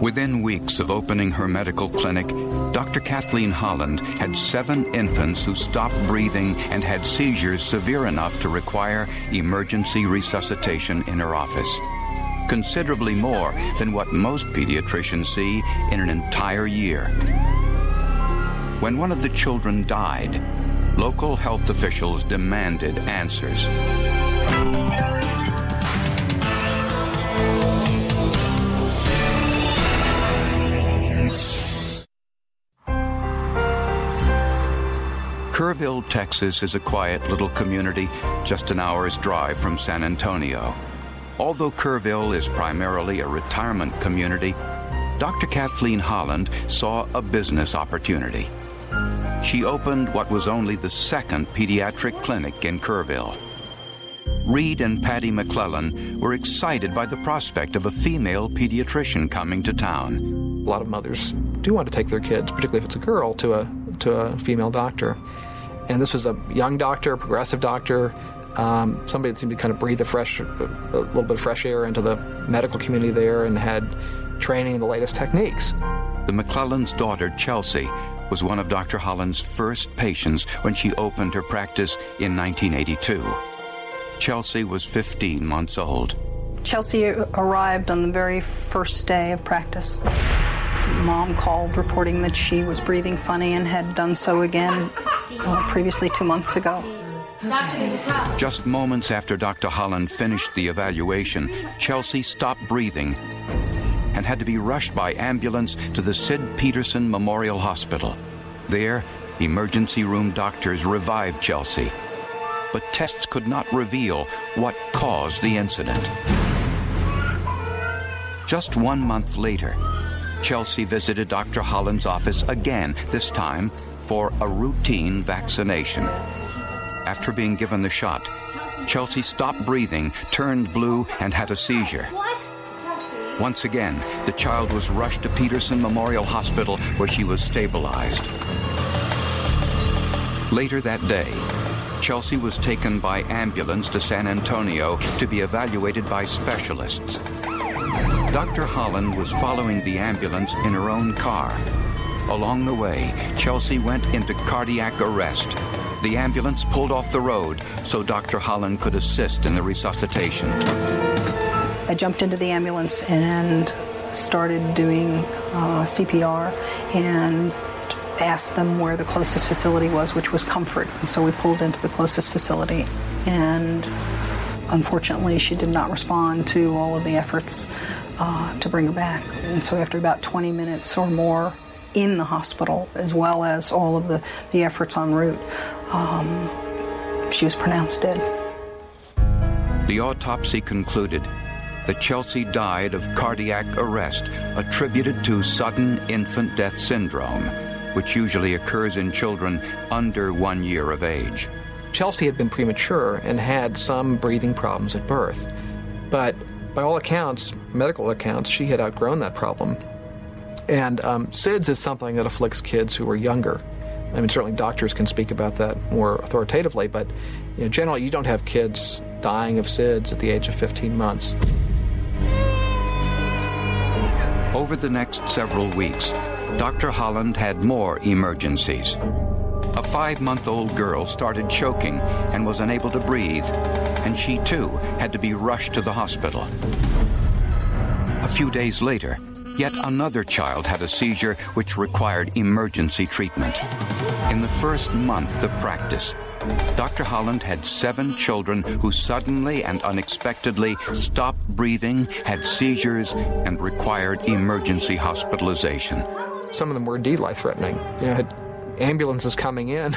Within weeks of opening her medical clinic, Dr. Kathleen Holland had seven infants who stopped breathing and had seizures severe enough to require emergency resuscitation in her office. Considerably more than what most pediatricians see in an entire year. When one of the children died, local health officials demanded answers. Kerrville, Texas is a quiet little community just an hour's drive from San Antonio. Although Kerrville is primarily a retirement community, Dr. Kathleen Holland saw a business opportunity. She opened what was only the second pediatric clinic in Kerrville. Reed and Patty McClellan were excited by the prospect of a female pediatrician coming to town. A lot of mothers do want to take their kids, particularly if it's a girl, to a to a female doctor. And this was a young doctor, progressive doctor, um, somebody that seemed to kind of breathe a fresh, a little bit of fresh air into the medical community there, and had training in the latest techniques. The McClellan's daughter, Chelsea, was one of Dr. Holland's first patients when she opened her practice in 1982. Chelsea was 15 months old. Chelsea arrived on the very first day of practice. Mom called reporting that she was breathing funny and had done so again uh, previously two months ago. Just moments after Dr. Holland finished the evaluation, Chelsea stopped breathing and had to be rushed by ambulance to the Sid Peterson Memorial Hospital. There, emergency room doctors revived Chelsea, but tests could not reveal what caused the incident. Just one month later, Chelsea visited Dr. Holland's office again, this time for a routine vaccination. After being given the shot, Chelsea stopped breathing, turned blue, and had a seizure. Once again, the child was rushed to Peterson Memorial Hospital where she was stabilized. Later that day, Chelsea was taken by ambulance to San Antonio to be evaluated by specialists. Dr. Holland was following the ambulance in her own car. Along the way, Chelsea went into cardiac arrest. The ambulance pulled off the road so Dr. Holland could assist in the resuscitation. I jumped into the ambulance and started doing uh, CPR and asked them where the closest facility was, which was Comfort. And so we pulled into the closest facility. And unfortunately, she did not respond to all of the efforts uh, to bring her back. And so after about 20 minutes or more in the hospital, as well as all of the, the efforts en route, um, she was pronounced dead. The autopsy concluded that Chelsea died of cardiac arrest attributed to sudden infant death syndrome, which usually occurs in children under one year of age. Chelsea had been premature and had some breathing problems at birth, but by all accounts, medical accounts, she had outgrown that problem. And um, SIDS is something that afflicts kids who are younger. I mean, certainly doctors can speak about that more authoritatively, but you know, generally, you don't have kids dying of SIDS at the age of 15 months. Over the next several weeks, Dr. Holland had more emergencies. A five month old girl started choking and was unable to breathe, and she too had to be rushed to the hospital. A few days later, Yet another child had a seizure which required emergency treatment. In the first month of practice, Dr. Holland had seven children who suddenly and unexpectedly stopped breathing, had seizures, and required emergency hospitalization. Some of them were indeed life threatening. You know, had ambulances coming in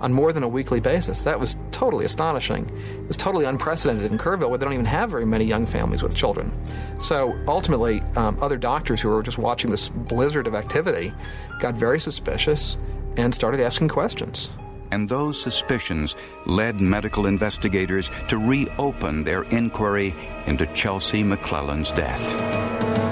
on more than a weekly basis. That was totally astonishing. It was totally unprecedented in Kerrville, where they don't even have very many young families with children. So ultimately, um, other doctors who were just watching this blizzard of activity got very suspicious and started asking questions. And those suspicions led medical investigators to reopen their inquiry into Chelsea McClellan's death.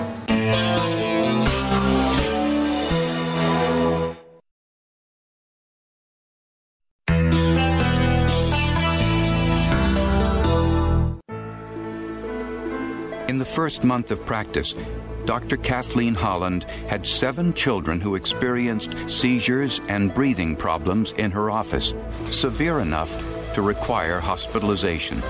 In the first month of practice, Dr. Kathleen Holland had seven children who experienced seizures and breathing problems in her office, severe enough to require hospitalization.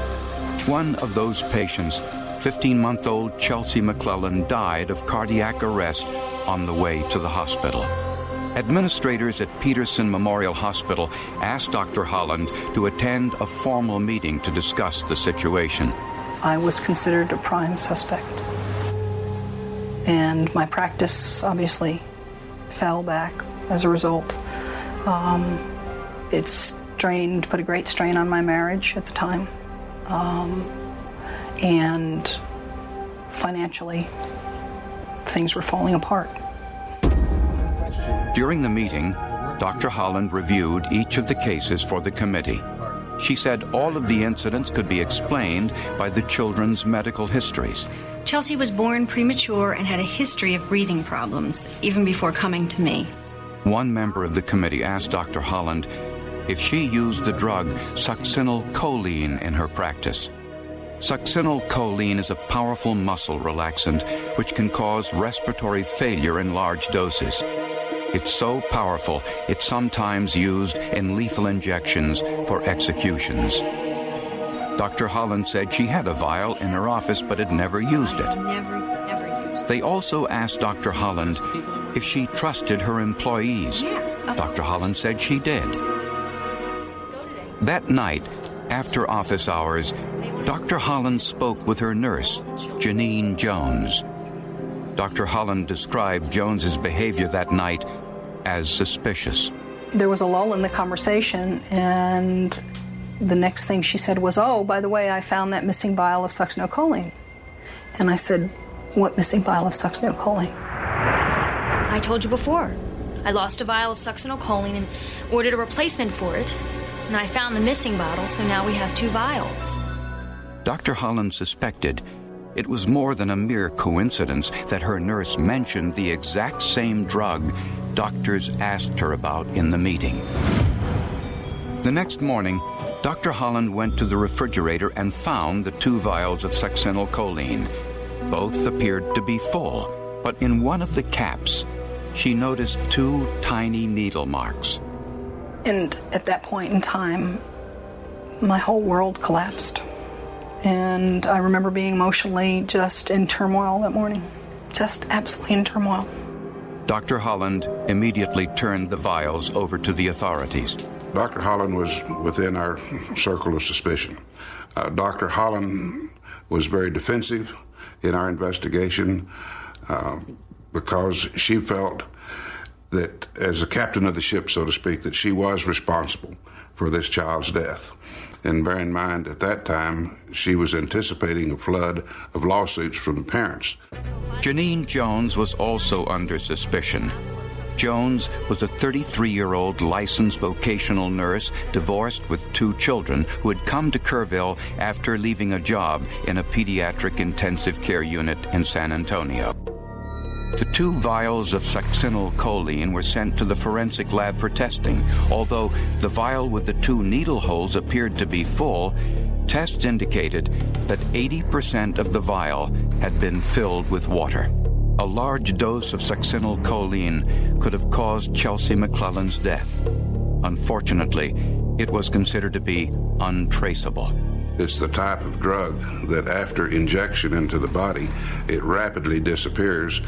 One of those patients, 15 month old Chelsea McClellan, died of cardiac arrest on the way to the hospital. Administrators at Peterson Memorial Hospital asked Dr. Holland to attend a formal meeting to discuss the situation. I was considered a prime suspect. And my practice obviously fell back as a result. Um, it strained, put a great strain on my marriage at the time. Um, and financially, things were falling apart. During the meeting, Dr. Holland reviewed each of the cases for the committee. She said all of the incidents could be explained by the children's medical histories. Chelsea was born premature and had a history of breathing problems, even before coming to me. One member of the committee asked Dr. Holland if she used the drug succinylcholine in her practice. Succinylcholine is a powerful muscle relaxant which can cause respiratory failure in large doses. It's so powerful, it's sometimes used in lethal injections for executions. Dr. Holland said she had a vial in her office but had never used it. Never, never used. They also asked Dr. Holland if she trusted her employees. Yes, Dr. Holland said she did. That night, after office hours, Dr. Holland spoke with her nurse, Genene Jones. Dr. Holland described Jones's behavior that night as suspicious. There was a lull in the conversation, and the next thing she said was, Oh, by the way, I found that missing vial of succinylcholine. And I said, What missing vial of succinylcholine? I told you before. I lost a vial of succinylcholine and ordered a replacement for it. And I found the missing bottle, so now we have two vials. Dr. Holland suspected it was more than a mere coincidence that her nurse mentioned the exact same drug doctors asked her about in the meeting. The next morning, Dr. Holland went to the refrigerator and found the two vials of succinylcholine. Both appeared to be full, but in one of the caps, she noticed two tiny needle marks. And at that point in time, my whole world collapsed. And I remember being emotionally just in turmoil that morning. Just absolutely in turmoil. Dr. Holland immediately turned the vials over to the authorities. Dr. Holland was within our circle of suspicion. Uh, Dr. Holland was very defensive in our investigation uh, because she felt that, as the captain of the ship, so to speak, that she was responsible for this child's death. And bear in mind, at that time, she was anticipating a flood of lawsuits from the parents. Genene Jones was also under suspicion. Jones was a 33 year old licensed vocational nurse, divorced with two children, who had come to Kerrville after leaving a job in a pediatric intensive care unit in San Antonio. The two vials of succinylcholine were sent to the forensic lab for testing. Although the vial with the two needle holes appeared to be full, tests indicated that 80% of the vial had been filled with water. A large dose of succinylcholine could have caused Chelsea McClellan's death. Unfortunately, it was considered to be untraceable. It's the type of drug that after injection into the body, it rapidly disappears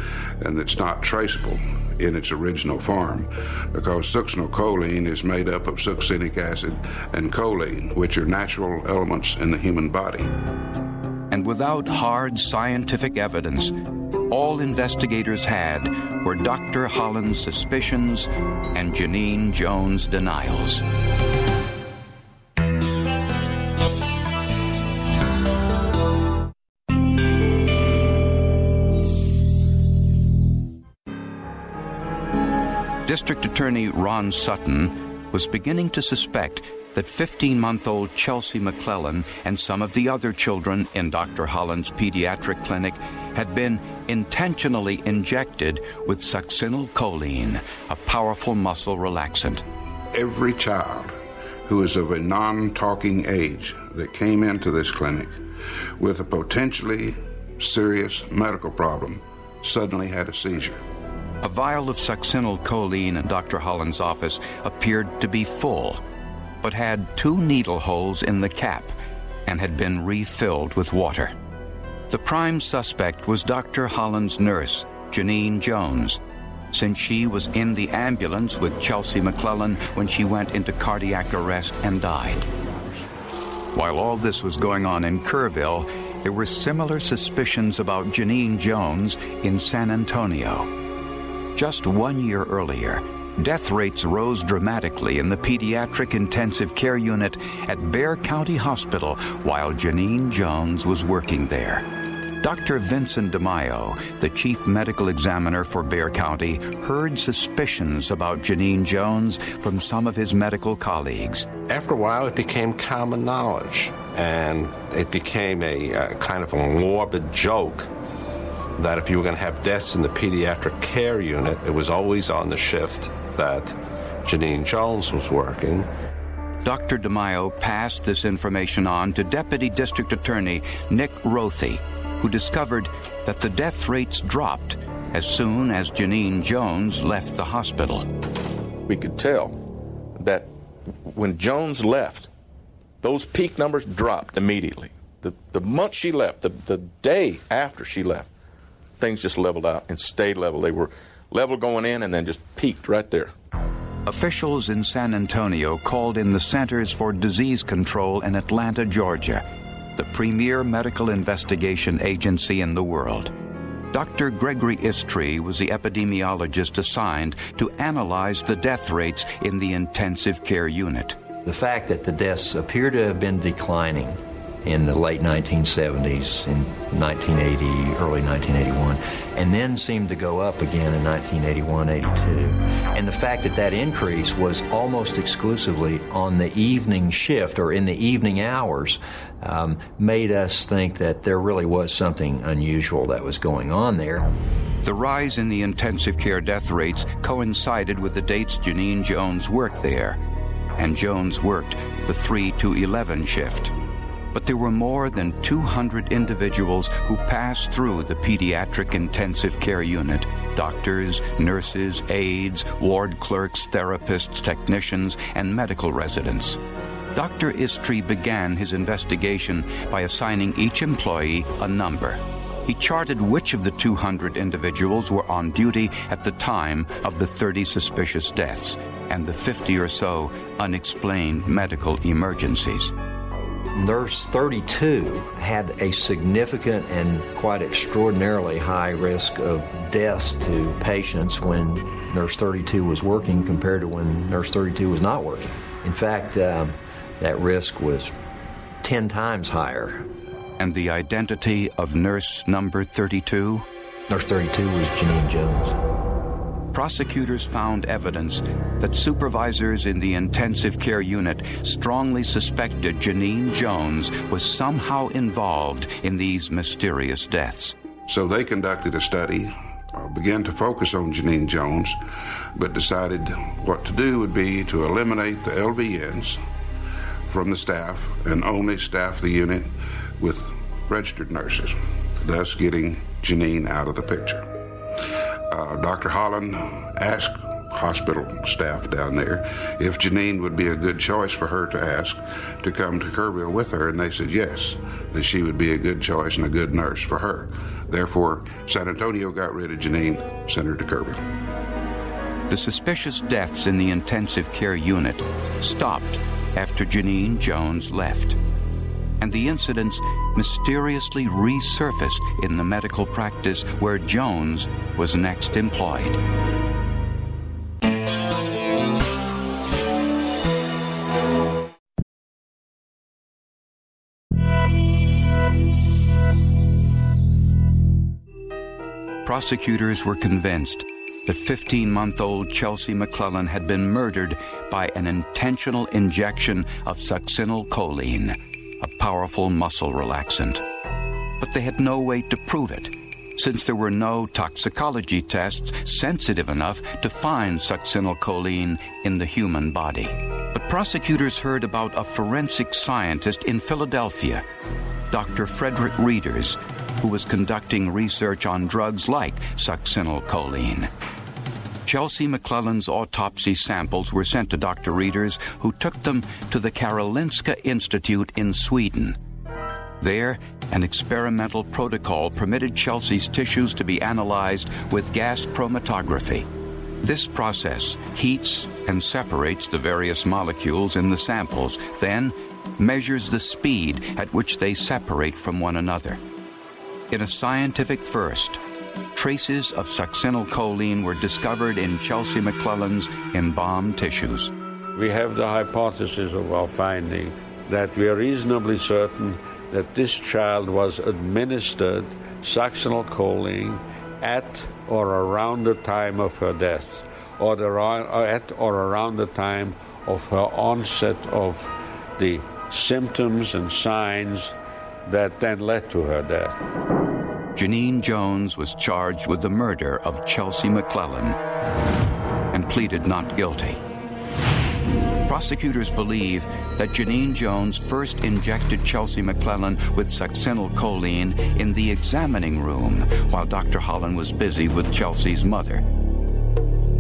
and it's not traceable in its original form because succinylcholine is made up of succinic acid and choline, which are natural elements in the human body. And without hard scientific evidence, all investigators had were Dr. Holland's suspicions and Genene Jones' denials. District Attorney Ron Sutton was beginning to suspect that 15 month old Chelsea McClellan and some of the other children in Dr. Holland's pediatric clinic had been intentionally injected with succinylcholine, a powerful muscle relaxant. Every child who is of a non talking age that came into this clinic with a potentially serious medical problem suddenly had a seizure. A vial of succinylcholine in Dr. Holland's office appeared to be full, but had two needle holes in the cap and had been refilled with water. The prime suspect was Dr. Holland's nurse, Genene Jones, since she was in the ambulance with Chelsea McClellan when she went into cardiac arrest and died. While all this was going on in Kerrville, there were similar suspicions about Genene Jones in San Antonio. Just one year earlier, death rates rose dramatically in the pediatric intensive care unit at Bexar County Hospital while Genene Jones was working there. Dr. Vincent DiMaio, the chief medical examiner for Bexar County, heard suspicions about Genene Jones from some of his medical colleagues. After a while, it became common knowledge, and it became a uh, kind of a morbid joke that if you were going to have deaths in the pediatric care unit, it was always on the shift that Genene Jones was working. Dr. DiMaio passed this information on to Deputy District Attorney Nick Rothe, who discovered that the death rates dropped as soon as Genene Jones left the hospital. We could tell that when Jones left, those peak numbers dropped immediately. The, the month she left, the, the day after she left, things just leveled out and stayed level. They were level going in and then just peaked right there. Officials in San Antonio called in the Centers for Disease Control in Atlanta, Georgia, the premier medical investigation agency in the world. Dr. Gregory Istre was the epidemiologist assigned to analyze the death rates in the intensive care unit. The fact that the deaths appear to have been declining in the late 1970s, in 1980, early 1981, and then seemed to go up again in 1981 82. And the fact that that increase was almost exclusively on the evening shift or in the evening hours um, made us think that there really was something unusual that was going on there. The rise in the intensive care death rates coincided with the dates Janine Jones worked there, and Jones worked the 3 to 11 shift but there were more than 200 individuals who passed through the pediatric intensive care unit doctors, nurses, aides, ward clerks, therapists, technicians, and medical residents. Dr. Istre began his investigation by assigning each employee a number. He charted which of the 200 individuals were on duty at the time of the 30 suspicious deaths and the 50 or so unexplained medical emergencies. Nurse 32 had a significant and quite extraordinarily high risk of deaths to patients when Nurse 32 was working compared to when Nurse 32 was not working. In fact, um, that risk was 10 times higher. And the identity of nurse number 32? Nurse 32 was Genene Jones prosecutors found evidence that supervisors in the intensive care unit strongly suspected Genene Jones was somehow involved in these mysterious deaths. So they conducted a study, uh, began to focus on Genene Jones, but decided what to do would be to eliminate the LVNs from the staff and only staff the unit with registered nurses, thus getting Genene out of the picture uh, Dr. Holland asked hospital staff down there if Genene would be a good choice for her to ask to come to Kerrville with her, and they said yes, that she would be a good choice and a good nurse for her. Therefore, San Antonio got rid of Genene, sent her to Kerrville. The suspicious deaths in the intensive care unit stopped after Genene Jones left and the incidents mysteriously resurfaced in the medical practice where Jones was next employed. Prosecutors were convinced that 15 month old Chelsea McClellan had been murdered by an intentional injection of succinylcholine a powerful muscle relaxant. But they had no way to prove it, since there were no toxicology tests sensitive enough to find succinylcholine in the human body. But prosecutors heard about a forensic scientist in Philadelphia, Dr. Frederick Rieders, who was conducting research on drugs like succinylcholine. Chelsea McClellan's autopsy samples were sent to Dr. Rieders, who took them to the Karolinska Institute in Sweden. There, an experimental protocol permitted Chelsea's tissues to be analyzed with gas chromatography. This process heats and separates the various molecules in the samples, then measures the speed at which they separate from one another. In a scientific first, traces of succinylcholine were discovered in Chelsea McClellan's embalmed tissues. We have the hypothesis of our finding that we are reasonably certain that this child was administered succinylcholine at or around the time of her death, or at or around the time of her onset of the symptoms and signs that then led to her death. Genene Jones was charged with the murder of Chelsea McClellan and pleaded not guilty. Prosecutors believe that Genene Jones first injected Chelsea McClellan with succinylcholine in the examining room while Dr. Holland was busy with Chelsea's mother,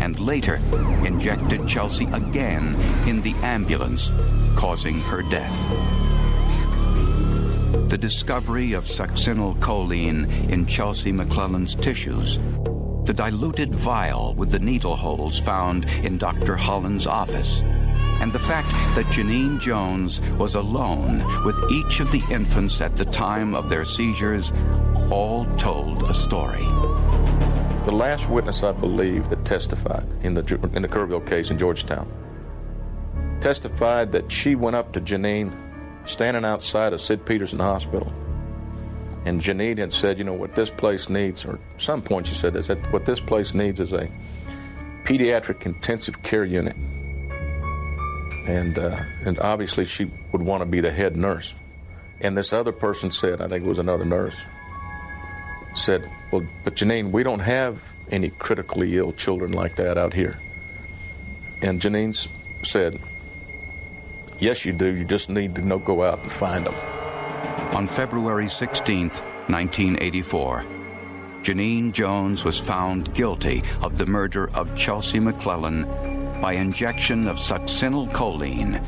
and later injected Chelsea again in the ambulance, causing her death the discovery of succinylcholine in Chelsea McClellan's tissues, the diluted vial with the needle holes found in Dr. Holland's office, and the fact that Genene Jones was alone with each of the infants at the time of their seizures all told a story. The last witness, I believe, that testified in the, in the Kerrville case in Georgetown testified that she went up to Genene standing outside of Sid Peterson Hospital. And Genene had said, you know, what this place needs, or some point she said this, that what this place needs is a pediatric intensive care unit. And, uh, and obviously she would want to be the head nurse. And this other person said, I think it was another nurse, said, well, but Genene, we don't have any critically ill children like that out here. And Genene said, Yes, you do. You just need to know, go out and find them. On February 16, 1984, Genene Jones was found guilty of the murder of Chelsea McClellan by injection of succinylcholine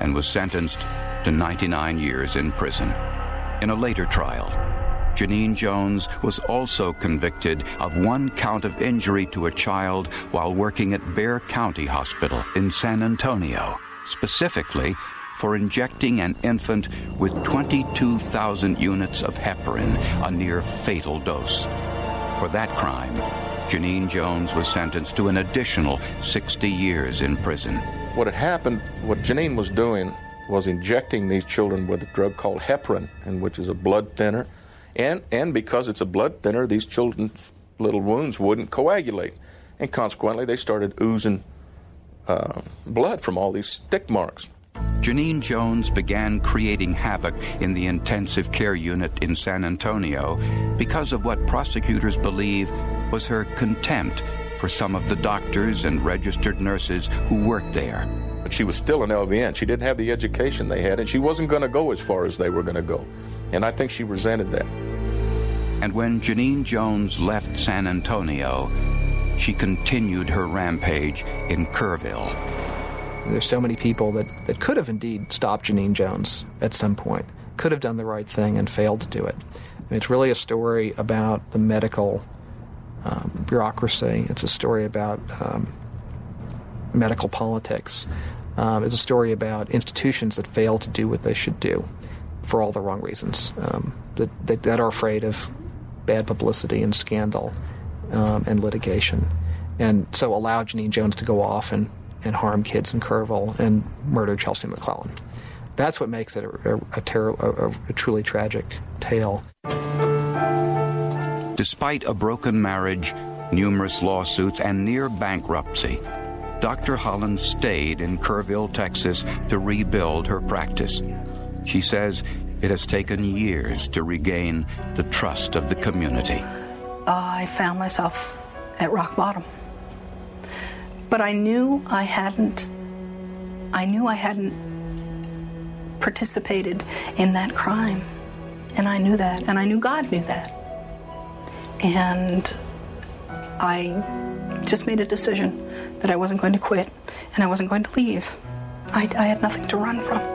and was sentenced to 99 years in prison. In a later trial, Genene Jones was also convicted of one count of injury to a child while working at Bexar County Hospital in San Antonio specifically for injecting an infant with 22,000 units of heparin, a near fatal dose. For that crime, Genene Jones was sentenced to an additional 60 years in prison. What had happened, what Genene was doing, was injecting these children with a drug called heparin, and which is a blood thinner. And, and because it's a blood thinner, these children's little wounds wouldn't coagulate. And consequently, they started oozing uh, blood from all these stick marks. Genene Jones began creating havoc in the intensive care unit in San Antonio because of what prosecutors believe was her contempt for some of the doctors and registered nurses who worked there. But she was still an LVN. She didn't have the education they had, and she wasn't going to go as far as they were going to go. And I think she resented that. And when Genene Jones left San Antonio, she continued her rampage in Kerrville. There's so many people that, that could have indeed stopped Genene Jones at some point, could have done the right thing and failed to do it. It's really a story about the medical um, bureaucracy. It's a story about um, medical politics. Um, it's a story about institutions that fail to do what they should do for all the wrong reasons, um, that, that, that, are afraid of bad publicity and scandal um, and litigation. And so allow Genene Jones to go off and, and harm kids in Kerrville and murder Chelsea McClellan. That's what makes it a, a, a, ter- a, a truly tragic tale. Despite a broken marriage, numerous lawsuits, and near bankruptcy, Dr. Holland stayed in Kerrville, Texas to rebuild her practice. She says it has taken years to regain the trust of the community. I found myself at rock bottom. But I knew I hadn't I knew I hadn't participated in that crime. And I knew that, and I knew God knew that. And I just made a decision that I wasn't going to quit and I wasn't going to leave. I, I had nothing to run from.